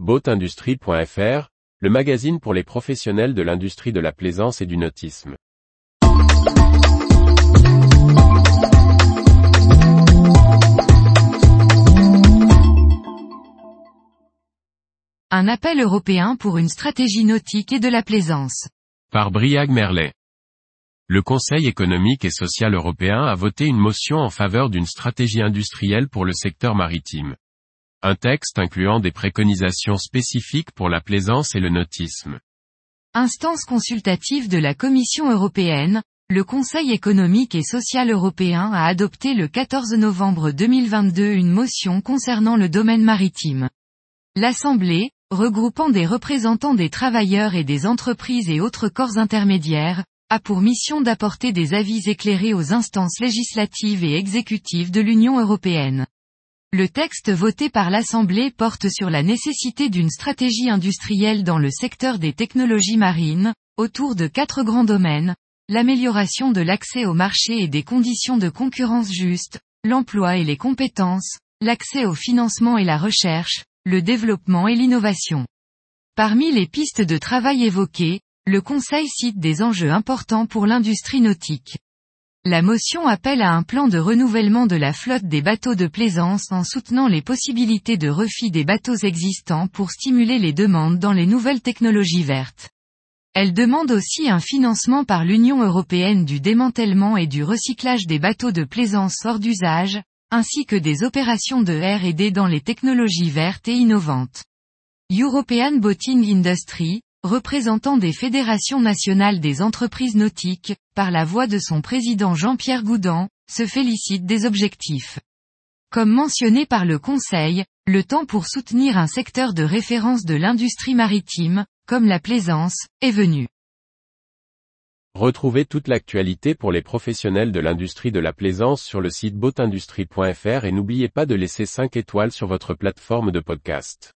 Boatindustrie.fr, le magazine pour les professionnels de l'industrie de la plaisance et du nautisme. Un appel européen pour une stratégie nautique et de la plaisance. Par Briag Merlet. Le Conseil économique et social européen a voté une motion en faveur d'une stratégie industrielle pour le secteur maritime. Un texte incluant des préconisations spécifiques pour la plaisance et le nautisme. Instance consultative de la Commission européenne, le Conseil économique et social européen a adopté le 14 novembre 2022 une motion concernant le domaine maritime. L'Assemblée, regroupant des représentants des travailleurs et des entreprises et autres corps intermédiaires, a pour mission d'apporter des avis éclairés aux instances législatives et exécutives de l'Union européenne. Le texte voté par l'Assemblée porte sur la nécessité d'une stratégie industrielle dans le secteur des technologies marines, autour de quatre grands domaines, l'amélioration de l'accès au marché et des conditions de concurrence justes, l'emploi et les compétences, l'accès au financement et la recherche, le développement et l'innovation. Parmi les pistes de travail évoquées, le Conseil cite des enjeux importants pour l'industrie nautique. La motion appelle à un plan de renouvellement de la flotte des bateaux de plaisance en soutenant les possibilités de refit des bateaux existants pour stimuler les demandes dans les nouvelles technologies vertes. Elle demande aussi un financement par l'Union européenne du démantèlement et du recyclage des bateaux de plaisance hors d'usage, ainsi que des opérations de R&D dans les technologies vertes et innovantes. European Boating Industry, représentant des fédérations nationales des entreprises nautiques, par la voix de son président Jean-Pierre Goudan, se félicite des objectifs. Comme mentionné par le Conseil, le temps pour soutenir un secteur de référence de l'industrie maritime, comme la plaisance, est venu. Retrouvez toute l'actualité pour les professionnels de l'industrie de la plaisance sur le site boatindustrie.fr et n'oubliez pas de laisser 5 étoiles sur votre plateforme de podcast.